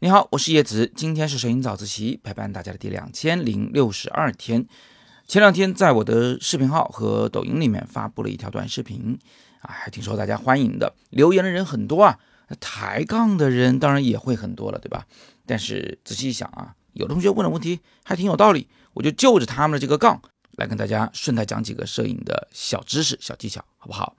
你好，我是叶子，今天是摄影早自习陪伴大家的第两千零六十二天。前两天在我的视频号和抖音里面发布了一条短视频，啊，还挺受大家欢迎的，留言的人很多啊，抬杠的人当然也会很多了，对吧？但是仔细一想啊，有同学问的问题还挺有道理，我就就着他们的这个杠来跟大家顺带讲几个摄影的小知识、小技巧，好不好？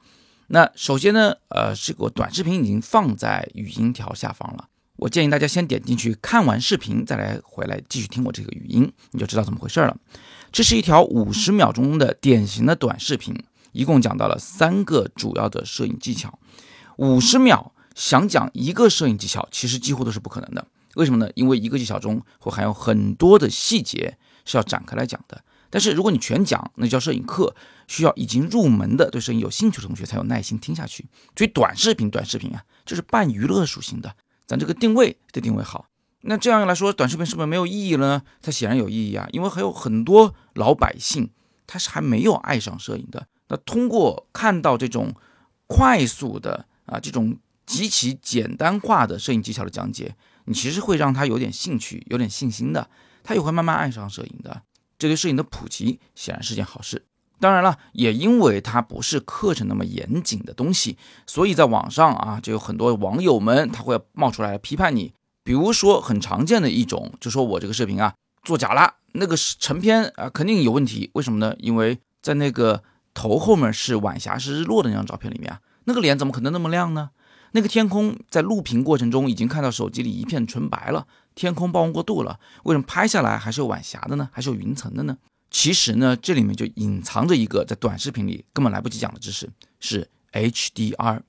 那首先呢，呃，这个短视频已经放在语音条下方了。我建议大家先点进去看完视频，再来回来继续听我这个语音，你就知道怎么回事了。这是一条五十秒钟的典型的短视频，一共讲到了三个主要的摄影技巧。五十秒想讲一个摄影技巧，其实几乎都是不可能的。为什么呢？因为一个技巧中会含有很多的细节是要展开来讲的。但是如果你全讲，那叫摄影课，需要已经入门的对摄影有兴趣的同学才有耐心听下去。所以短视频，短视频啊，就是半娱乐属性的。咱这个定位得定位好，那这样来说，短视频是不是没有意义了呢？它显然有意义啊，因为还有很多老百姓他是还没有爱上摄影的。那通过看到这种快速的啊，这种极其简单化的摄影技巧的讲解，你其实会让他有点兴趣、有点信心的，他也会慢慢爱上摄影的。这对摄影的普及显然是件好事。当然了，也因为它不是课程那么严谨的东西，所以在网上啊，就有很多网友们他会冒出来批判你。比如说很常见的一种，就说我这个视频啊作假了，那个是成片啊肯定有问题。为什么呢？因为在那个头后面是晚霞是日落的那张照片里面啊，那个脸怎么可能那么亮呢？那个天空在录屏过程中已经看到手机里一片纯白了，天空曝光过度了，为什么拍下来还是有晚霞的呢？还是有云层的呢？其实呢，这里面就隐藏着一个在短视频里根本来不及讲的知识，是 HDR。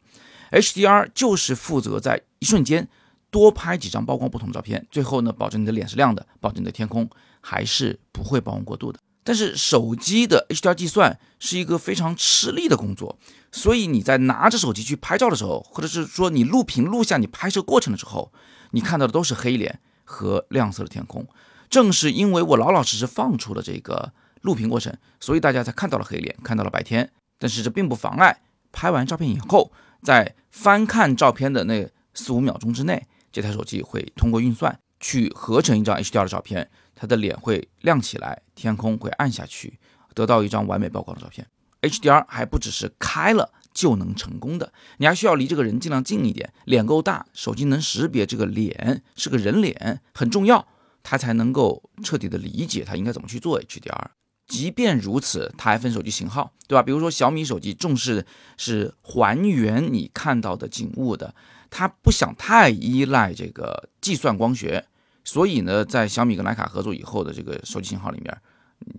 HDR 就是负责在一瞬间多拍几张曝光不同的照片，最后呢，保证你的脸是亮的，保证你的天空还是不会曝光过度的。但是手机的 HDR 计算是一个非常吃力的工作，所以你在拿着手机去拍照的时候，或者是说你录屏录下你拍摄过程的时候，你看到的都是黑脸和亮色的天空。正是因为我老老实实放出了这个录屏过程，所以大家才看到了黑脸，看到了白天。但是这并不妨碍拍完照片以后，在翻看照片的那四五秒钟之内，这台手机会通过运算去合成一张 HDR 的照片，它的脸会亮起来，天空会暗下去，得到一张完美曝光的照片。HDR 还不只是开了就能成功的，你还需要离这个人尽量近一点，脸够大，手机能识别这个脸是个人脸，很重要。他才能够彻底的理解他应该怎么去做 HDR。即便如此，它还分手机型号，对吧？比如说小米手机重视是还原你看到的景物的，它不想太依赖这个计算光学，所以呢，在小米跟徕卡合作以后的这个手机型号里面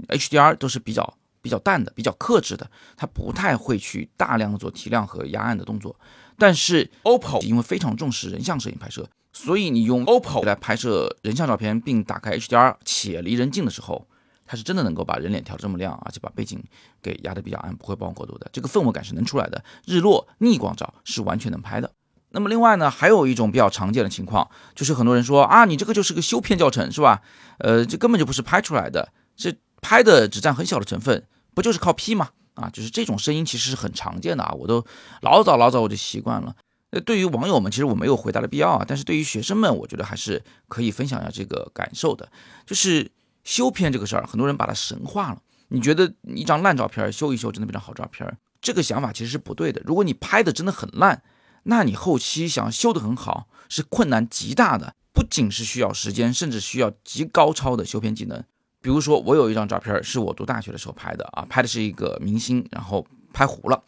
，HDR 都是比较比较淡的、比较克制的，它不太会去大量的做提亮和压暗的动作。但是 OPPO 因为非常重视人像摄影拍摄。所以你用 OPPO 来拍摄人像照片，并打开 HDR 且离人近的时候，它是真的能够把人脸调这么亮，而且把背景给压得比较暗，不会曝光过度的。这个氛围感是能出来的。日落逆光照是完全能拍的。那么另外呢，还有一种比较常见的情况，就是很多人说啊，你这个就是个修片教程是吧？呃，这根本就不是拍出来的，这拍的只占很小的成分，不就是靠 P 吗？啊，就是这种声音其实是很常见的啊，我都老早老早我就习惯了。那对于网友们，其实我没有回答的必要啊。但是对于学生们，我觉得还是可以分享一下这个感受的。就是修片这个事儿，很多人把它神化了。你觉得一张烂照片修一修，真的变成好照片？这个想法其实是不对的。如果你拍的真的很烂，那你后期想修得很好，是困难极大的。不仅是需要时间，甚至需要极高超的修片技能。比如说，我有一张照片是我读大学的时候拍的啊，拍的是一个明星，然后拍糊了。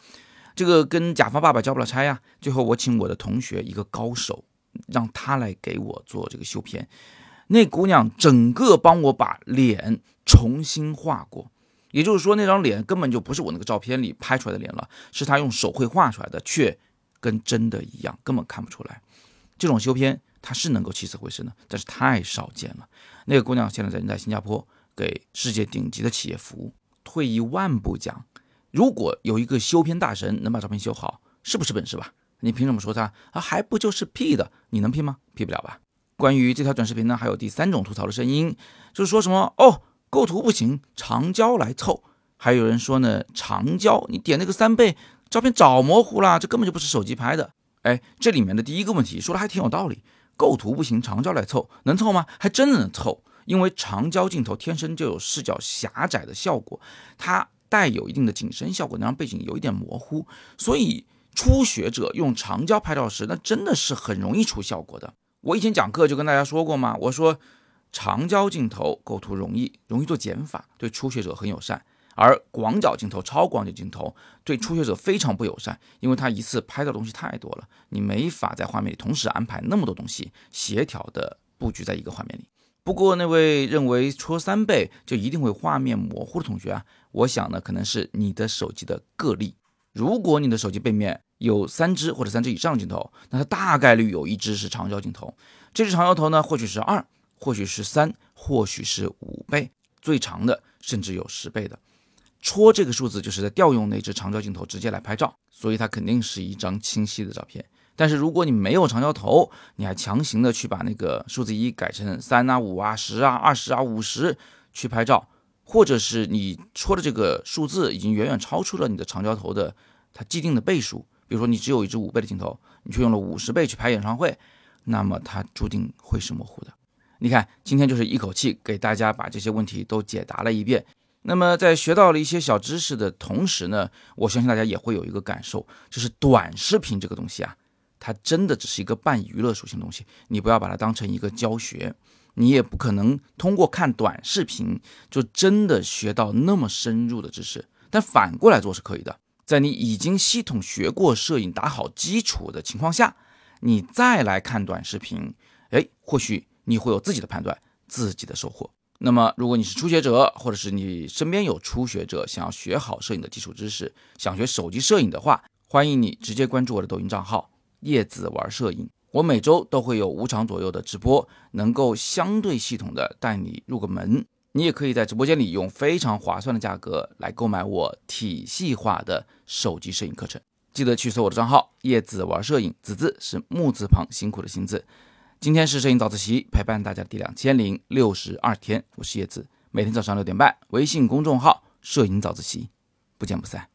这个跟甲方爸爸交不了差呀。最后我请我的同学一个高手，让他来给我做这个修片。那姑娘整个帮我把脸重新画过，也就是说那张脸根本就不是我那个照片里拍出来的脸了，是她用手绘画出来的，却跟真的一样，根本看不出来。这种修片它是能够起死回生的，但是太少见了。那个姑娘现在人在新加坡给世界顶级的企业服务。退一万步讲。如果有一个修片大神能把照片修好，是不是本事吧？你凭什么说他啊？还不就是 P 的？你能 P 吗？P 不了吧？关于这条短视频呢，还有第三种吐槽的声音，就是说什么哦，构图不行，长焦来凑。还有人说呢，长焦你点那个三倍，照片早模糊了，这根本就不是手机拍的。哎，这里面的第一个问题说的还挺有道理，构图不行，长焦来凑，能凑吗？还真的能凑，因为长焦镜头天生就有视角狭窄的效果，它带有一定的景深效果，能让背景有一点模糊，所以初学者用长焦拍照时，那真的是很容易出效果的。我以前讲课就跟大家说过嘛，我说长焦镜头构图容易，容易做减法，对初学者很友善。而广角镜头、超广角镜头对初学者非常不友善，因为它一次拍的东西太多了，你没法在画面里同时安排那么多东西，协调的布局在一个画面里。不过那位认为戳三倍就一定会画面模糊的同学啊，我想呢可能是你的手机的个例。如果你的手机背面有三支或者三支以上镜头，那它大概率有一支是长焦镜头。这支长焦头呢，或许是二，或许是三，或许是五倍，最长的甚至有十倍的。戳这个数字就是在调用那只长焦镜头直接来拍照，所以它肯定是一张清晰的照片。但是如果你没有长焦头，你还强行的去把那个数字一改成三啊、五啊、十啊、二十啊、五十去拍照，或者是你戳的这个数字已经远远超出了你的长焦头的它既定的倍数，比如说你只有一支五倍的镜头，你却用了五十倍去拍演唱会，那么它注定会是模糊的。你看，今天就是一口气给大家把这些问题都解答了一遍。那么在学到了一些小知识的同时呢，我相信大家也会有一个感受，就是短视频这个东西啊，它真的只是一个半娱乐属性的东西，你不要把它当成一个教学，你也不可能通过看短视频就真的学到那么深入的知识。但反过来做是可以的，在你已经系统学过摄影、打好基础的情况下，你再来看短视频，哎，或许你会有自己的判断，自己的收获。那么，如果你是初学者，或者是你身边有初学者想要学好摄影的基础知识，想学手机摄影的话，欢迎你直接关注我的抖音账号“叶子玩摄影”。我每周都会有五场左右的直播，能够相对系统的带你入个门。你也可以在直播间里用非常划算的价格来购买我体系化的手机摄影课程。记得去搜我的账号“叶子玩摄影”，子字是木字旁，辛苦的辛字。今天是摄影早自习陪伴大家第两千零六十二天，我是叶子，每天早上六点半，微信公众号“摄影早自习”，不见不散。